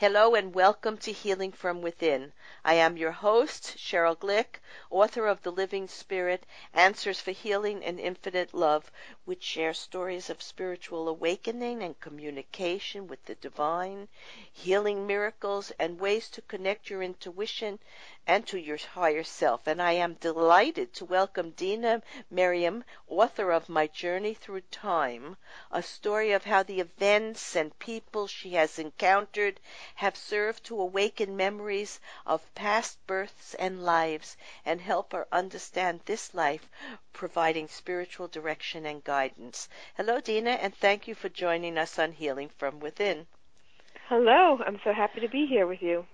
Hello and welcome to Healing from Within. I am your host, Cheryl Glick, author of The Living Spirit Answers for Healing and Infinite Love, which shares stories of spiritual awakening and communication with the divine, healing miracles, and ways to connect your intuition and to your higher self. And I am delighted to welcome Dena Merriam, author of My Journey Through Time, a story of how the events and people she has encountered have served to awaken memories of past births and lives and help her understand this life, providing spiritual direction and guidance. Hello, Dena, and thank you for joining us on Healing from Within. Hello, I'm so happy to be here with you.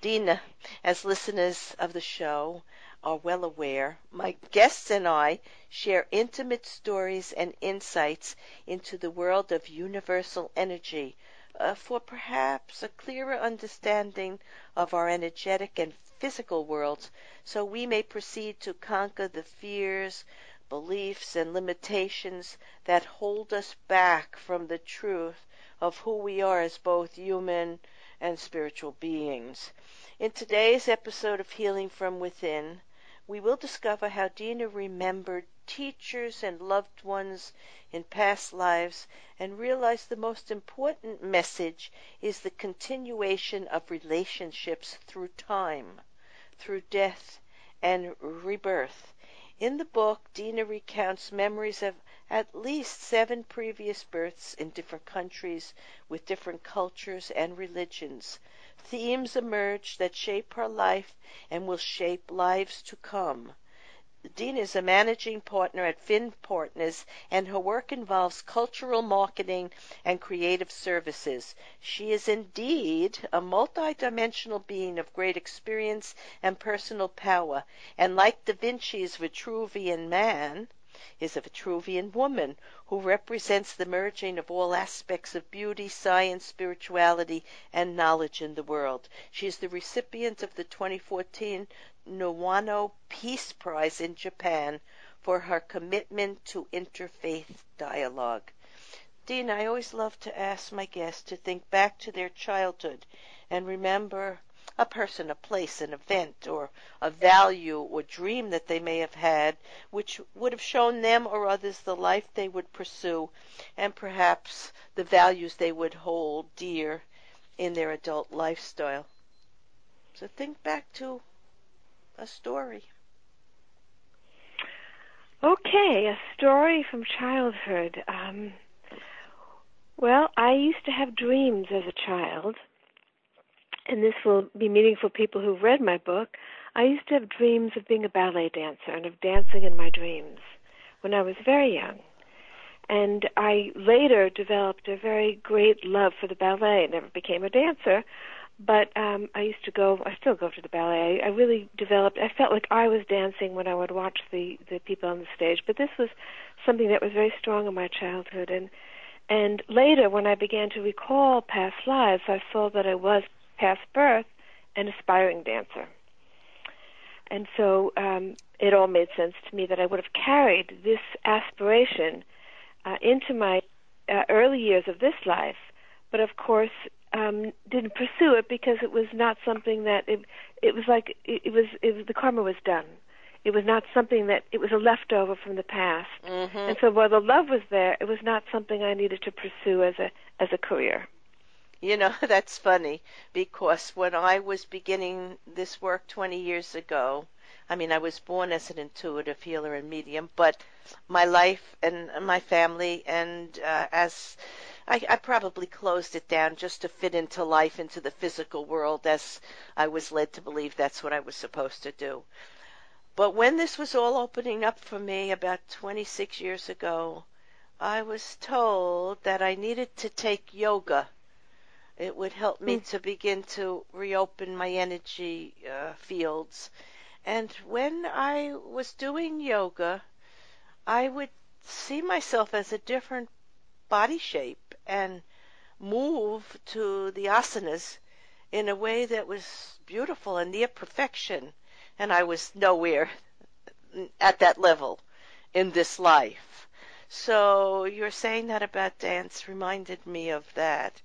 Dena, as listeners of the show are well aware, my guests and I share intimate stories and insights into the world of universal energy, uh, for perhaps a clearer understanding of our energetic and physical worlds so we may proceed to conquer the fears, beliefs, and limitations that hold us back from the truth of who we are as both human and spiritual beings. In today's episode of Healing from Within, we will discover how Dena remembered teachers and loved ones in past lives and realized the most important message is the continuation of relationships through time, through death, and rebirth. In the book, Dena recounts memories of at least seven previous births in different countries with different cultures and religions. Themes emerge that shape her life and will shape lives to come. Dena is a managing partner at Finn Partners, and her work involves cultural marketing and creative services. She is indeed a multidimensional being of great experience and personal power, and like Da Vinci's Vitruvian man, is a Vitruvian woman who represents the merging of all aspects of beauty, science, spirituality, and knowledge in the world. She is the recipient of the 2014 Niwano Peace Prize in Japan for her commitment to interfaith dialogue. Dean, I always love to ask my guests to think back to their childhood and remember a person, a place, an event, or a value or dream that they may have had, which would have shown them or others the life they would pursue and perhaps the values they would hold dear in their adult lifestyle. So think back to a story. Okay, a story from childhood. Um, well, I used to have dreams as a child, and this will be meaningful for people who've read my book. I used to have dreams of being a ballet dancer and of dancing in my dreams when I was very young. And I later developed a very great love for the ballet. I never became a dancer, but um I used to go I still go to the ballet. I, I really developed I felt like I was dancing when I would watch the the people on the stage, but this was something that was very strong in my childhood and and later when I began to recall past lives, I saw that I was past birth an aspiring dancer. And so um it all made sense to me that I would have carried this aspiration uh, into my uh, early years of this life, but of course um didn't pursue it because it was not something that it it was like it, it was it was the karma was done it was not something that it was a leftover from the past mm-hmm. and so while the love was there it was not something i needed to pursue as a as a career you know that's funny because when i was beginning this work 20 years ago i mean i was born as an intuitive healer and medium but my life and my family and uh, as I, I probably closed it down just to fit into life, into the physical world, as I was led to believe that's what I was supposed to do. But when this was all opening up for me about 26 years ago, I was told that I needed to take yoga. It would help me mm. to begin to reopen my energy uh, fields. And when I was doing yoga, I would see myself as a different body shape and move to the asanas in a way that was beautiful and near perfection. And I was nowhere at that level in this life. So you're saying that about dance reminded me of that.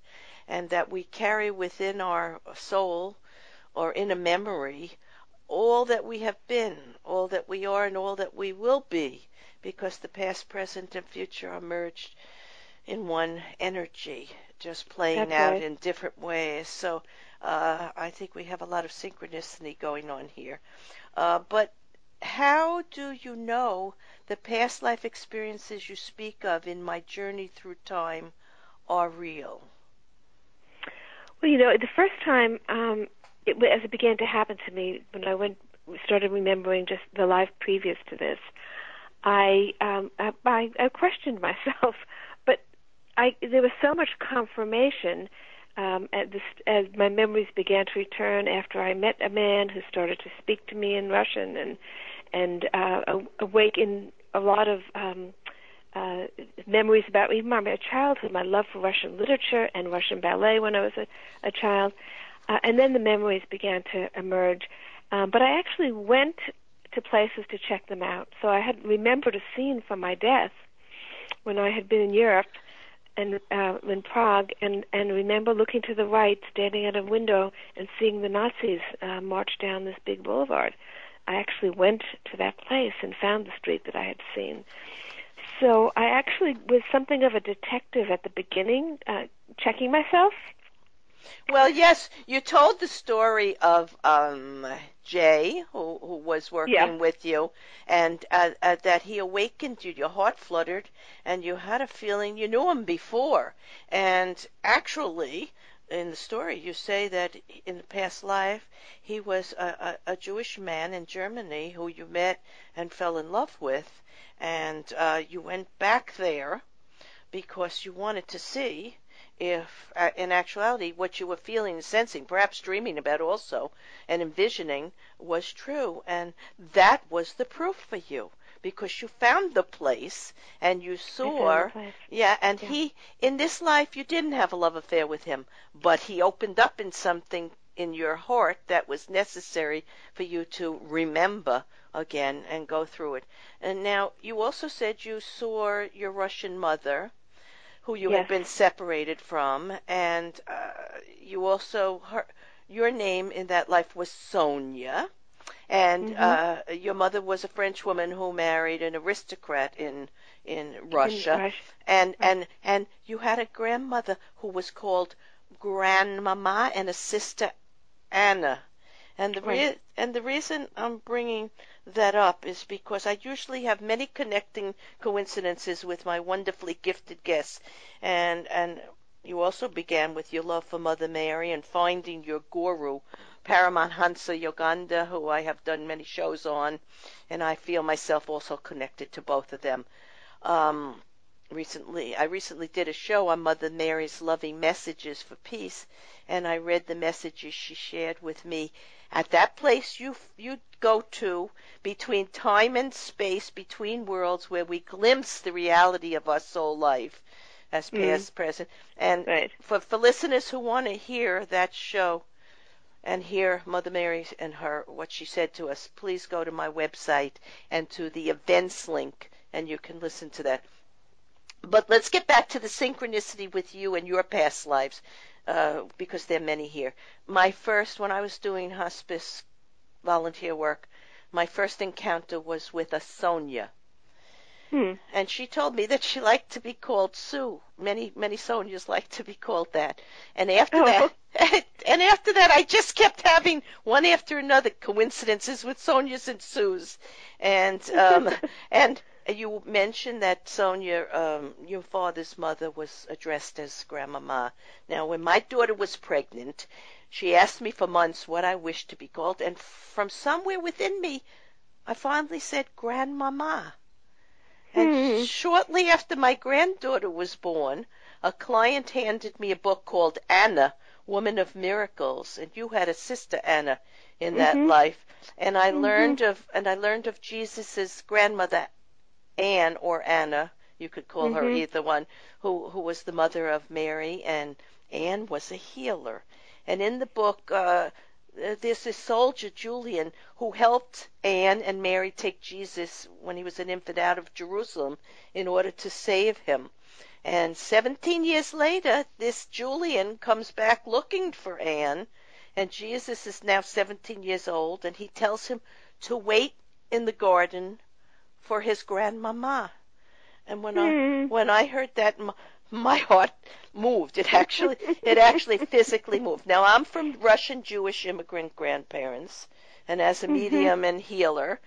And that we carry within our soul or in a memory all that we have been, all that we are, and all that we will be, because the past, present, and future are merged in one energy, just playing That's out right. in different ways. So uh, I think we have a lot of synchronicity going on here. Uh, but how do you know the past life experiences you speak of in my journey through time are real? Well, you know, the first time, um, it, as it began to happen to me, when I went started remembering just the life previous to this, I um, I, I, I questioned myself, but I there was so much confirmation um, as, this, as my memories began to return after I met a man who started to speak to me in Russian and and uh, awaken a lot of um, uh, memories about even my childhood, my love for Russian literature and Russian ballet when I was a, a child. Uh, and then the memories began to emerge. Um, but I actually went to places to check them out. So I had remembered a scene from my death when I had been in Europe and uh, in Prague, and and remember looking to the right, standing at a window, and seeing the Nazis uh, march down this big boulevard. I actually went to that place and found the street that I had seen. So I actually was something of a detective at the beginning, uh, checking myself. Well, yes, you told the story of um, Jay, who, who was working Yeah. with you, and uh, uh, that he awakened you. Your heart fluttered, and you had a feeling you knew him before. And actually, in the story, you say that in the past life he was a, a, a Jewish man in Germany who you met and fell in love with, and uh, you went back there because you wanted to see if, uh, in actuality, what you were feeling and sensing, perhaps dreaming about also, and envisioning, was true. And that was the proof for you. Because you found the place and you saw, yeah, and Yeah. he, in this life, you didn't have a love affair with him, but he opened up in something in your heart that was necessary for you to remember again and go through it. And now, you also said you saw your Russian mother, who you had been separated from, and uh, you also her, your name in that life was Sonia, and Mhm. uh, your mother was a French woman who married an aristocrat in in Russia, In Russia. and and and you had a grandmother who was called grandmama and a sister Anna. And the Right. and the reason I'm bringing that up is because I usually have many connecting coincidences with my wonderfully gifted guests, and and you also began with your love for Mother Mary and finding your guru, Paramahansa Yogananda, who I have done many shows on, and I feel myself also connected to both of them. Um, recently, I recently did a show on Mother Mary's loving messages for peace, and I read the messages she shared with me at that place you you go to between time and space, between worlds, where we glimpse the reality of our soul life as Mm. past, present, and Right. for for listeners who want to hear that show and hear Mother Mary and her what she said to us, please go to my website and to the events link, and you can listen to that. But let's get back to the synchronicity with you and your past lives, uh, because there are many here. My first, when I was doing hospice volunteer work, my first encounter was with a Sonia Hmm. and she told me that she liked to be called Sue. Many many Sonias like to be called that. And after Oh. that, and after that, I just kept having one after another coincidences with Sonias and Sues. And um, and you mentioned that Sonia, um, your father's mother, was addressed as Grandmama. Now, when my daughter was pregnant, she asked me for months what I wished to be called, and from somewhere within me, I finally said Grandmama. And Hmm. shortly after my granddaughter was born, a client handed me a book called Anna, Woman of Miracles, and you had a sister Anna in that Mhm. life. And I Mhm. learned of and I learned of Jesus's grandmother Anne or Anna, you could call her Mhm. either one, who who was the mother of Mary and Anne was a healer. And in the book uh there's this soldier, Julian, who helped Anne and Mary take Jesus when he was an infant out of Jerusalem in order to save him. And 17 years later, this Julian comes back looking for Anne, and Jesus is now 17 years old, and he tells him to wait in the garden for his grandmama. And when mm. I when I heard that, my, heart moved. It actually it actually physically moved. Now I'm from Russian Jewish immigrant grandparents, and as a mm-hmm. medium and healer,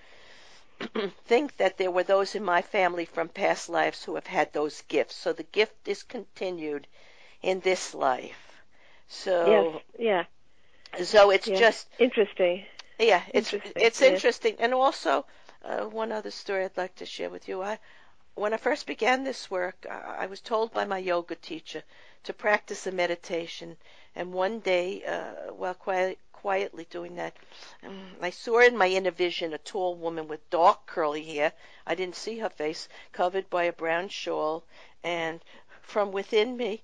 think that there were those in my family from past lives who have had those gifts. So the gift is continued in this life. So yes, yeah. So it's just interesting. Yeah, it's interesting. it's interesting, and also uh, one other story I'd like to share with you. I when I first began this work, I was told by my yoga teacher to practice a meditation. And one day, uh, while quiet, quietly doing that, um, I saw in my inner vision a tall woman with dark curly hair. I didn't see her face, covered by a brown shawl. And from within me,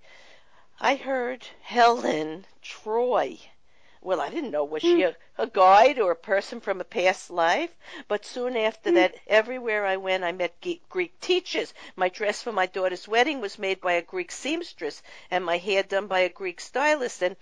I heard Helen Troy. Well, I didn't know was she hmm. a, a guide or a person from a past life, but soon after that, everywhere I went, I met Greek teachers. My dress for my daughter's wedding was made by a Greek seamstress, and my hair done by a Greek stylist. And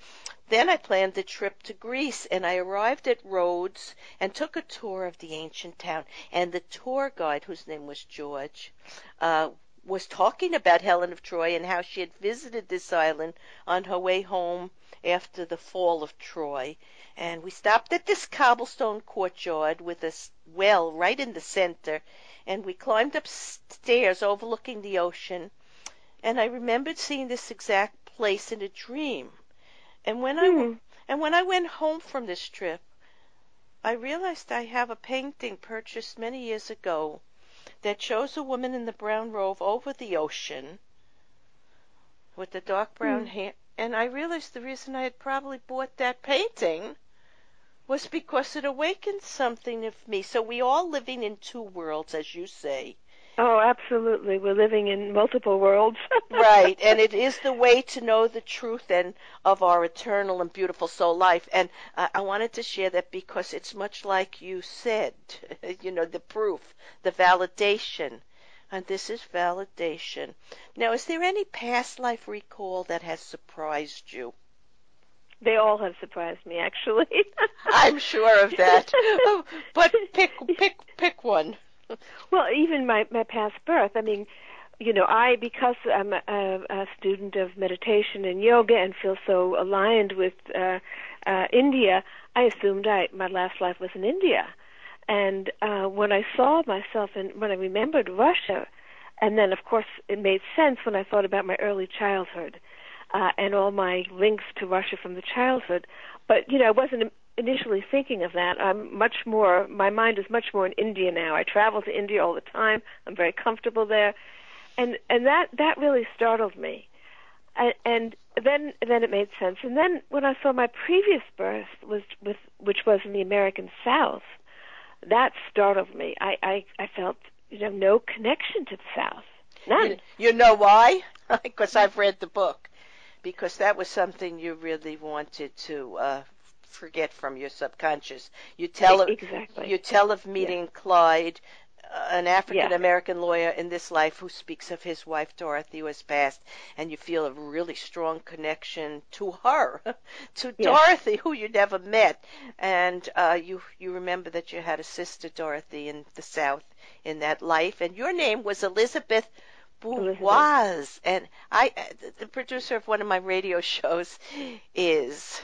then I planned a trip to Greece, and I arrived at Rhodes and took a tour of the ancient town. And the tour guide, whose name was George, uh, was talking about Helen of Troy and how she had visited this island on her way home after the fall of Troy. And we stopped at this cobblestone courtyard with a well right in the center, and we climbed up stairs overlooking the ocean. And I remembered seeing this exact place in a dream. And when I hmm. and when I went home from this trip, I realized I have a painting purchased many years ago that shows a woman in the brown robe over the ocean with the dark brown mm. hair. And I realized the reason I had probably bought that painting was because it awakened something of me. So we all living in two worlds, as you say. Oh, absolutely. We're living in multiple worlds. right, and it is the way to know the truth and of our eternal and beautiful soul life. And uh, I wanted to share that because it's much like you said, you know, the proof, the validation. And this is validation. Now, is there any past life recall that has surprised you? They all have surprised me, actually. I'm sure of that. but pick pick pick one. well, even my my past birth. I mean, you know, I because I'm a, a student of meditation and yoga and feel so aligned with uh, uh, India, I assumed I my last life was in India. And uh, when I saw myself and when I remembered Russia, and then of course it made sense when I thought about my early childhood uh, and all my links to Russia from the childhood. But you know, I wasn't initially thinking of that. I'm much more, my mind is much more in India now. I travel to India all the time. I'm very comfortable there. And, and that, that really startled me. And, then, then it made sense. And then when I saw my previous birth was with, which was in the American South, that startled me. I, I, I felt, you know, no connection to the South. None. You, you know why? because I've read the book. Because that was something you really wanted to uh, forget from your subconscious. You tell of, exactly. you tell of meeting yeah. Clyde, uh, an African American yeah. lawyer in this life who speaks of his wife Dorothy who has passed, and you feel a really strong connection to her, to. Dorothy who you never met, and uh, you you remember that you had a sister Dorothy in the South in that life, and your name was Elizabeth. Bourgeois, and I, uh, the producer of one of my radio shows, is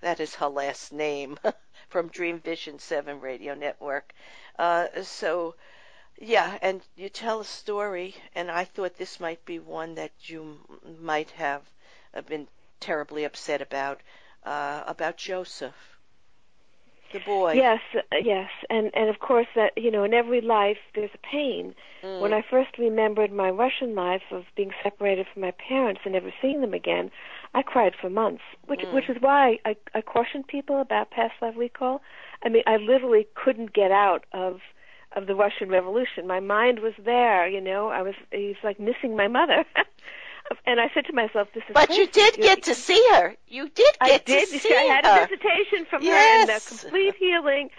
that is her last name from Dream Vision 7 radio network. Uh, so, yeah, and you tell a story, and I thought this might be one that you might have uh, been terribly upset about, uh, about Joseph the boy. Yes, uh, yes, and and of course that you know in every life there's a pain. Mm. When I first remembered my Russian life of being separated from my parents and never seeing them again, I cried for months, which mm. which is why I I caution people about past life recall. I mean, I literally couldn't get out of of the Russian Revolution. My mind was there, you know. I was was like missing my mother. and I said to myself, "This is." But crazy. you did get to see her. You did get I did. to see I had her. a visitation from yes. her and the complete healing.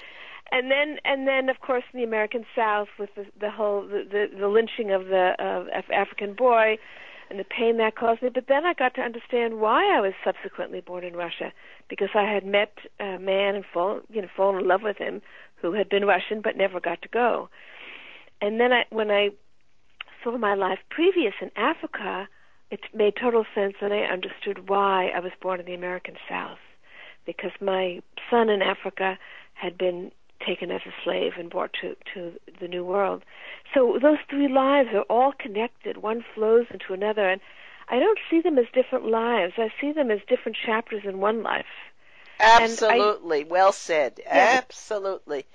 And then, and then, of course, in the American South, with the, the whole the, the, the lynching of the uh, African boy, and the pain that caused me. But then I got to understand why I was subsequently born in Russia, because I had met a man and fall, you know, fallen in love with him who had been Russian but never got to go. And then I, when I saw my life previous in Africa, it made total sense, and I understood why I was born in the American South, because my son in Africa had been taken as a slave and brought to to the New World. So those three lives are all connected. One flows into another, and I don't see them as different lives. I see them as different chapters in one life. Absolutely, I, well said. Yeah. Absolutely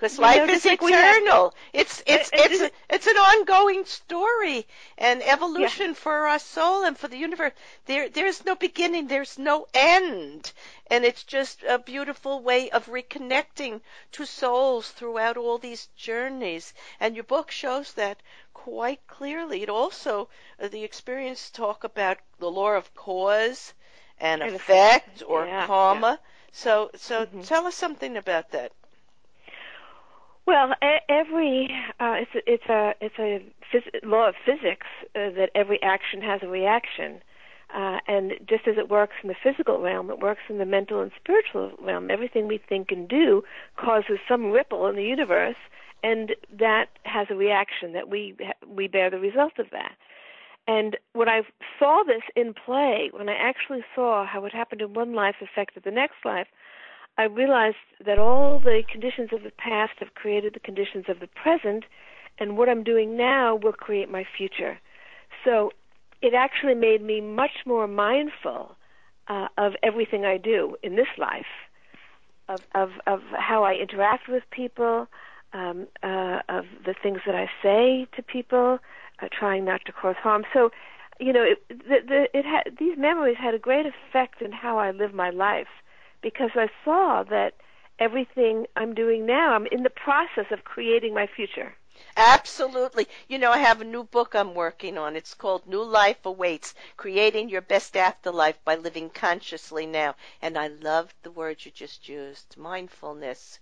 because life is eternal. It's it's it's it's, it's an ongoing story and evolution yeah. for our soul and for the universe. There there's no beginning, there's no end, and it's just a beautiful way of reconnecting to souls throughout all these journeys. And your book shows that quite clearly. It also uh, the experience talk about the law of cause and, and effect, effect or yeah, karma. Yeah. So so mm-hmm. tell us something about that. Well, every uh, it's a, it's a it's a phys- law of physics uh, that every action has a reaction, uh, and just as it works in the physical realm, it works in the mental and spiritual realm. Everything we think and do causes some ripple in the universe, and that has a reaction that we we bear the result of that. And when I saw this in play, when I actually saw how what happened in one life affected the next life, I realized that all the conditions of the past have created the conditions of the present, and what I'm doing now will create my future. So it actually made me much more mindful uh, of everything I do in this life, of of, of how I interact with people, um, uh, of the things that I say to people, uh, trying not to cause harm. So, you know, it, the, the, it had, these memories had a great effect in how I live my life because I saw that everything I'm doing now, I'm in the process of creating my future. Absolutely. You know, I have a new book I'm working on. It's called New Life Awaits Creating Your Best Afterlife by Living Consciously Now. And I love the word you just used mindfulness.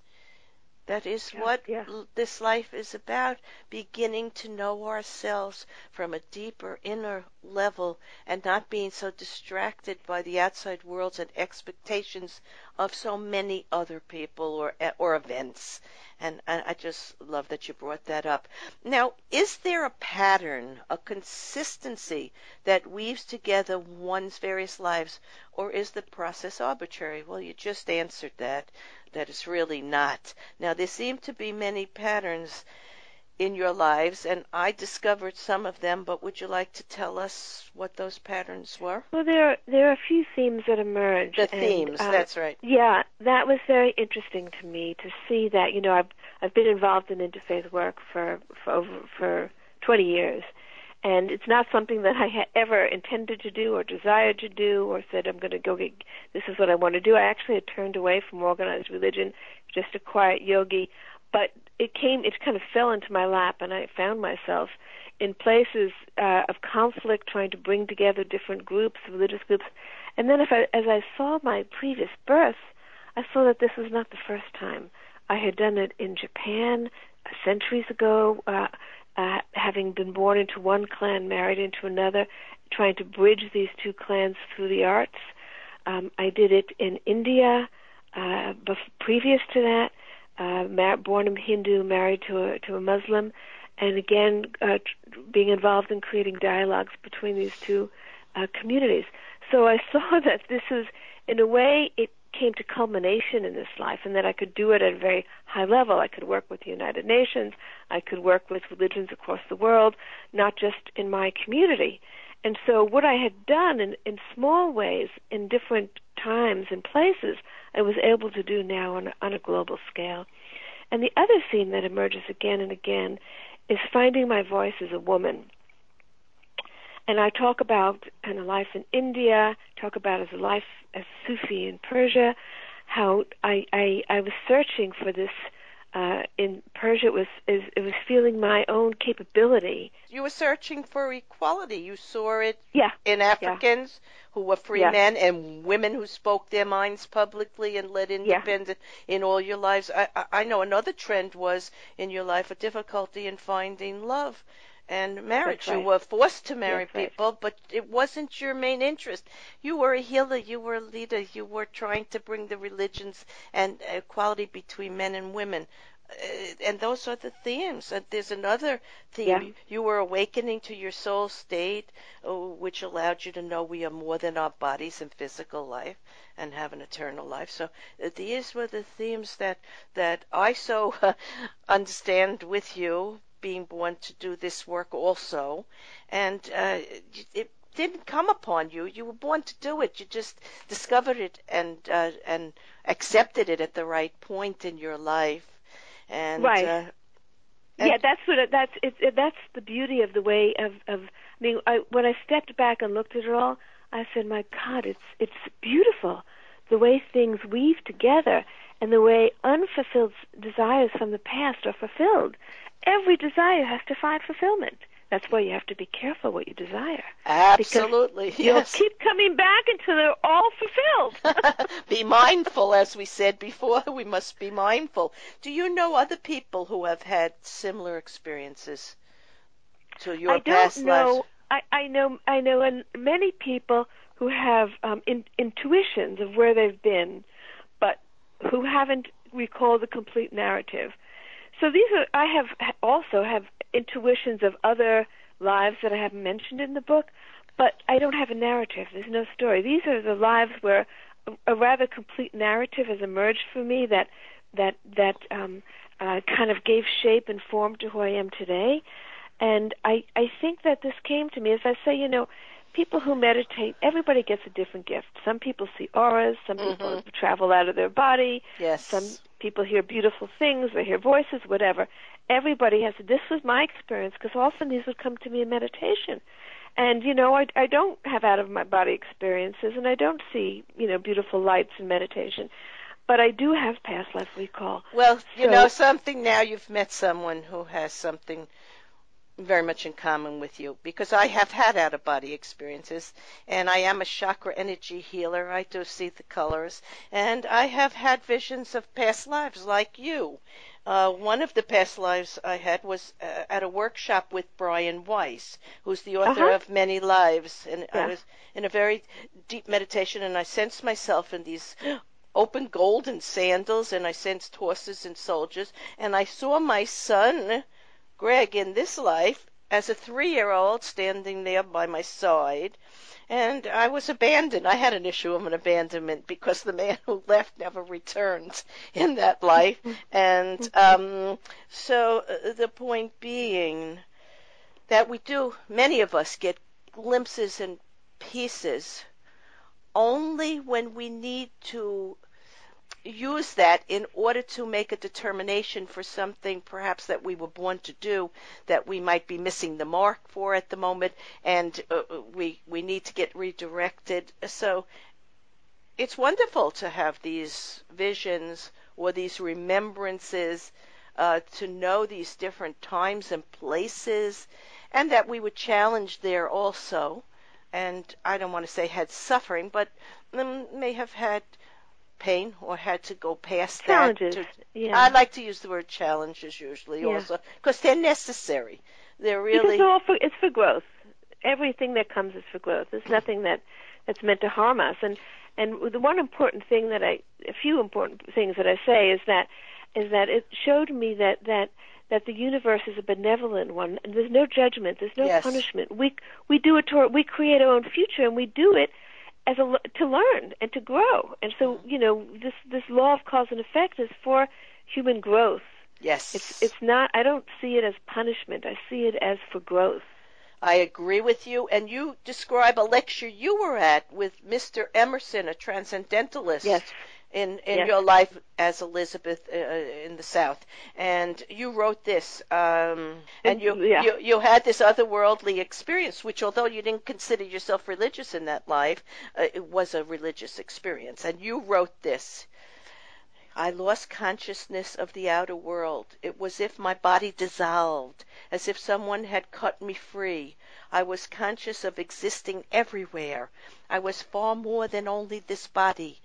That is yeah, what yeah. this life is about, beginning to know ourselves from a deeper inner level and not being so distracted by the outside worlds and expectations of so many other people or eh, or events. And, and I just love that you brought that up. Now, is there a pattern, a consistency that weaves together one's various lives, or is the process arbitrary? Well, you just answered that that it's really not. Now, there seem to be many patterns in your lives, and I discovered some of them, but would you like to tell us what those patterns were? Well, there are, there are a few themes that emerge. The and, themes, uh, that's right. Yeah, that was very interesting to me to see that. You know, I've I've been involved in interfaith work for for over for 20 years, and it's not something that I had ever intended to do or desired to do or said I'm going to go get this is what I want to do. I actually had turned away from organized religion, just a quiet yogi, but it came it kind of fell into my lap and I found myself in places uh, of conflict trying to bring together different groups, religious groups. And then if I, as I saw my previous birth, I saw that this was not the first time. I had done it in Japan uh, centuries ago. Uh, uh, having been born into one clan, married into another, trying to bridge these two clans through the arts. Um, I did it in India. Uh, bef- previous to that, uh, mar- born a Hindu, married to a to a Muslim, and again uh, tr- being involved in creating dialogues between these two uh, communities. So I saw that this is, in a way, it came to culmination in this life and that I could do it at a very high level. I could work with the United Nations, I could work with religions across the world, not just in my community. And so what I had done in, in small ways in different times and places, I was able to do now on, on a global scale. And the other theme that emerges again and again is finding my voice as a woman and I talk about kind of life in India, talk about as a life as Sufi in Persia, how I I, I was searching for this uh, in Persia. It was is, it was feeling my own capability. You were searching for equality. You saw it yeah. in Africans yeah. who were free yeah. men and women who spoke their minds publicly and led independent in all your lives. I, I I know another trend was in your life a difficulty in finding love and marriage. Right. You were forced to marry That's right. people, but it wasn't your main interest. You were a healer. You were a leader. You were trying to bring the religions and equality between men and women. Uh, and those are the themes. And there's another theme. Yeah. You were awakening to your soul state, uh, which allowed you to know we are more than our bodies and physical life and have an eternal life. So uh, these were the themes that that I so uh, understand with you, being born to do this work also, and uh, it didn't come upon you. You were born to do it. You just discovered it and uh, and accepted it at the right point in your life. And Right. uh, and- yeah, that's what it, that's it's it, that's the beauty of the way of of. I mean, I, when I stepped back and looked at it all, I said, "My God, it's it's beautiful, the way things weave together, and the way unfulfilled desires from the past are fulfilled. Every desire has to find fulfillment. That's why you have to be careful what you desire. absolutely, yes. You'll keep coming back until they're all fulfilled." be mindful, as we said before. We must be mindful. Do you know other people who have had similar experiences to your I don't past know. lives? I, I know. I know many people who have um, in, intuitions of where they've been, but who haven't recalled the complete narrative. So these are. I have also have intuitions of other lives that I haven't mentioned in the book, but I don't have a narrative. There's no story. These are the lives where a, a rather complete narrative has emerged for me that that that um, uh, kind of gave shape and form to who I am today. And I I think that this came to me as I say, you know, people who meditate, everybody gets a different gift. Some people see auras, some people mm-hmm. travel out of their body, Yes. some people hear beautiful things, they hear voices, whatever. Everybody has. This was my experience because often these would come to me in meditation, and you know I I don't have out of my body experiences, and I don't see you know beautiful lights in meditation, but I do have past life recall. Well, you So- know something now. You've met someone who has something very much in common with you because I have had out of body experiences and I am a chakra energy healer. I do see the colors and I have had visions of past lives like you. Uh, one of the past lives I had was uh, at a workshop with Brian Weiss, who's the author Uh-huh. of Many Lives, and I was in a very deep meditation, and I sensed myself in these open golden sandals, and I sensed horses and soldiers, and I saw my son, Greg, in this life as a three-year-old standing there by my side, and I was abandoned. I had an issue of an abandonment because the man who left never returned in that life, and um, so uh, the point being that we do, many of us get glimpses and pieces only when we need to use that in order to make a determination for something perhaps that we were born to do that we might be missing the mark for at the moment and uh, we we need to get redirected. So it's wonderful to have these visions or these remembrances uh, to know these different times and places and that we were challenged there also. And I don't want to say had suffering but um, may have had pain or had to go past Challenges, that. To, yeah. I like to use the word challenges usually Yeah. also because they're necessary. They're really it's all for it's for growth. Everything that comes is for growth. There's nothing that that's meant to harm us. And and the one important thing that I, a few important things that I say is that is that it showed me that that that the universe is a benevolent one, and there's no judgment, there's no Yes. punishment. We we do it to our, we create our own future, and we do it as a l- to learn and to grow. And so mm-hmm. you know this this law of cause and effect is for human growth. yes. It's it's not. I don't see it as punishment. I see it as for growth. I agree with you. And you describe a lecture you were at with Mr. Emerson, a transcendentalist. Yes. In in Yes. your life as Elizabeth uh, in the South, and you wrote this, um, and you, Yeah. you you had this otherworldly experience, which although you didn't consider yourself religious in that life, uh, it was a religious experience, and you wrote this. I lost consciousness of the outer world. It was as if my body dissolved, as if someone had cut me free. I was conscious of existing everywhere. I was far more than only this body.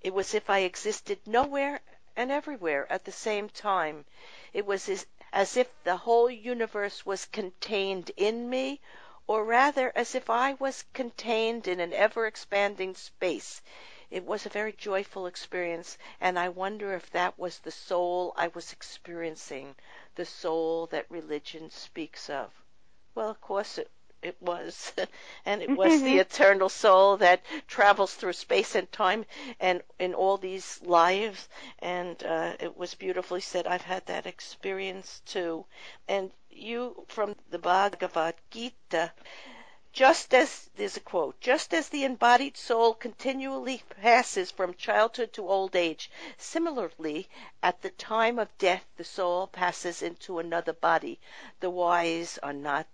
It was as if I existed nowhere and everywhere at the same time. It was as if the whole universe was contained in me, or rather as if I was contained in an ever expanding space. It was a very joyful experience, and I wonder if that was the soul I was experiencing, the soul that religion speaks of. Well, of course it it was, and it was the eternal soul that travels through space and time and in all these lives. And uh, it was beautifully said. I've had that experience too. And you, from the Bhagavad Gita, just as there's a quote, just as the embodied soul continually passes from childhood to old age, similarly, at the time of death, the soul passes into another body. The wise are not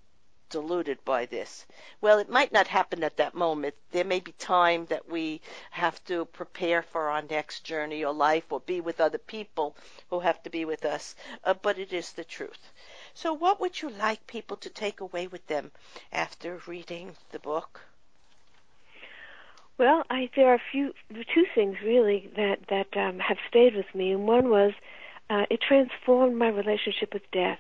deluded by this. Well, it might not happen at that moment. There may be time that we have to prepare for our next journey or life or be with other people who have to be with us, uh, but it is the truth. So, what would you like people to take away with them after reading the book? Well, I, there are a few, two things really that that um, have stayed with me, and one was uh, it transformed my relationship with death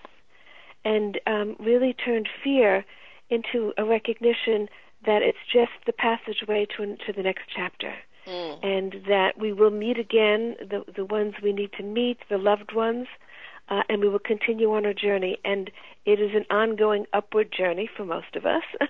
and um, really turned fear into a recognition that it's just the passageway to to the next chapter, mm. and that we will meet again the the ones we need to meet, the loved ones, uh, and we will continue on our journey. And it is an ongoing upward journey for most of us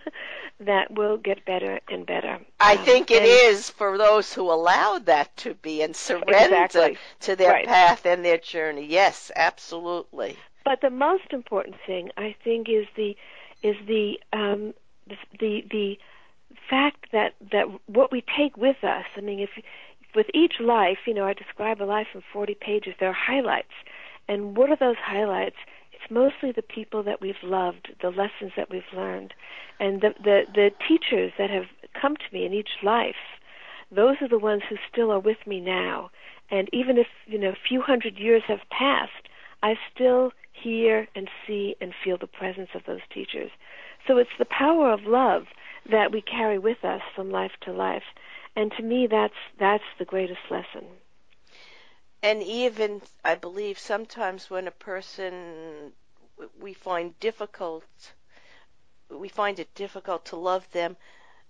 that will get better and better. I um, think it is for those who allow that to be and surrender exactly. to their right. path and their journey. Yes, absolutely. But the most important thing, I think, is the is the um, the, the fact that that what we take with us. I mean, if with each life, you know, I describe a life in 40 pages. There are highlights, and what are those highlights? It's mostly the people that we've loved, the lessons that we've learned, and the the, the teachers that have come to me in each life. Those are the ones who still are with me now. And even if you know a few hundred years have passed, I still hear and see and feel the presence of those teachers. So it's the power of love that we carry with us from life to life. And to me that's that's the greatest lesson. And even I believe sometimes when a person we find difficult we find it difficult to love them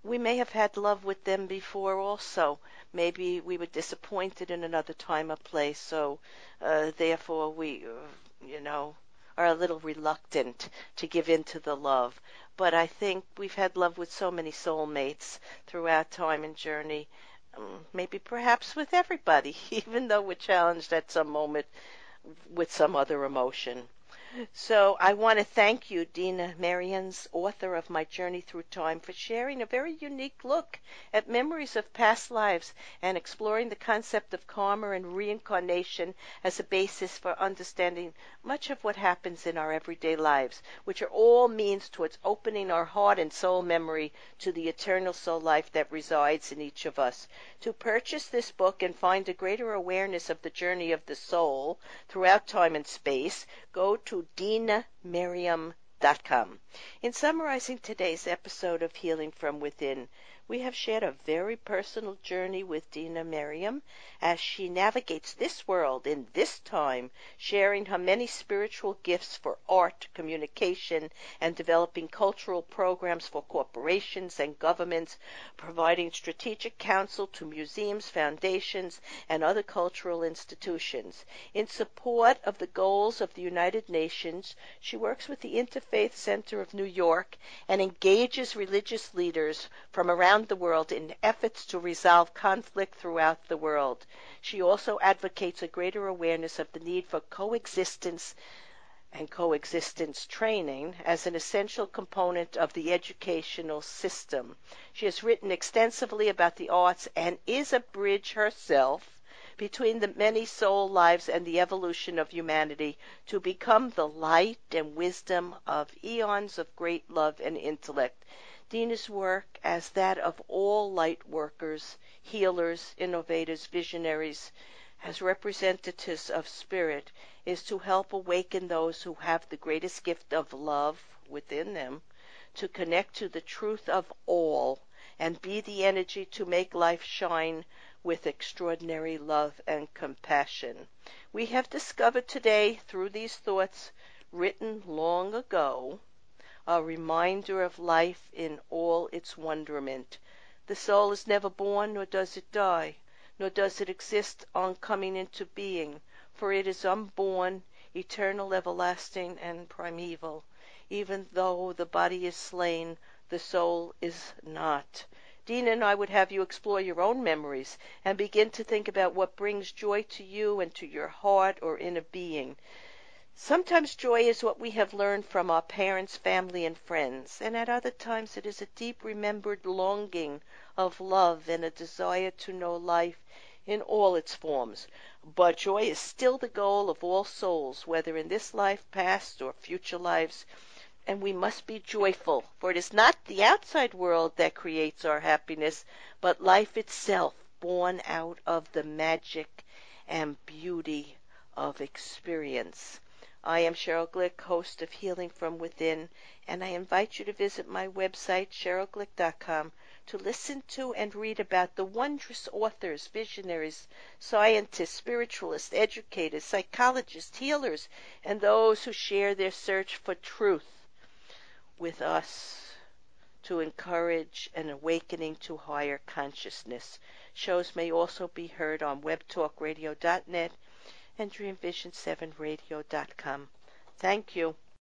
we may have had love with them before also. Maybe we were disappointed in another time or place, so uh, therefore we, uh, you know, are a little reluctant to give in to the love. But I think we've had love with so many soulmates throughout time and journey. Um, maybe perhaps with everybody, even though we're challenged at some moment with some other emotion. So I want to thank you, Dena Merriam, author of My Journey Through Time, for sharing a very unique look at memories of past lives and exploring the concept of karma and reincarnation as a basis for understanding much of what happens in our everyday lives, which are all means towards opening our heart and soul memory to the eternal soul life that resides in each of us. To purchase this book and find a greater awareness of the journey of the soul throughout time and space, go to Dena Merriam denamerriam.com. In summarizing today's episode of Healing from Within, we have shared a very personal journey with Dena Merriam as she navigates this world in this time, sharing her many spiritual gifts for art, communication, and developing cultural programs for corporations and governments, providing strategic counsel to museums, foundations, and other cultural institutions. In support of the goals of the United Nations, she works with the Interfaith Center of New York and engages religious leaders from around the world in efforts to resolve conflict throughout the world. She also advocates a greater awareness of the need for coexistence and coexistence training as an essential component of the educational system. She has written extensively about the arts and is a bridge herself between the many soul lives and the evolution of humanity to become the light and wisdom of eons of great love and intellect. Dena's work as that of all light workers, healers, innovators, visionaries, as representatives of spirit, is to help awaken those who have the greatest gift of love within them to connect to the truth of all and be the energy to make life shine with extraordinary love and compassion. We have discovered today through these thoughts written long ago, a reminder of life in all its wonderment. The soul is never born, nor does it die, nor does it exist on coming into being, for it is unborn, eternal, everlasting, and primeval. Even though the body is slain, the soul is not. Dena and I would have you explore your own memories and begin to think about what brings joy to you and to your heart or inner being. Sometimes joy is what we have learned from our parents, family, and friends, and at other times it is a deep remembered longing of love and a desire to know life in all its forms. But joy is still the goal of all souls, whether in this life, past, or future lives. And we must be joyful, for it is not the outside world that creates our happiness, but life itself, born out of the magic and beauty of experience. I am Cheryl Glick, host of Healing from Within, and I invite you to visit my website, CherylGlick.com, to listen to and read about the wondrous authors, visionaries, scientists, spiritualists, educators, psychologists, healers, and those who share their search for truth with us to encourage an awakening to higher consciousness. Shows may also be heard on webtalkradio.net and dreamvision7radio.com. Thank you.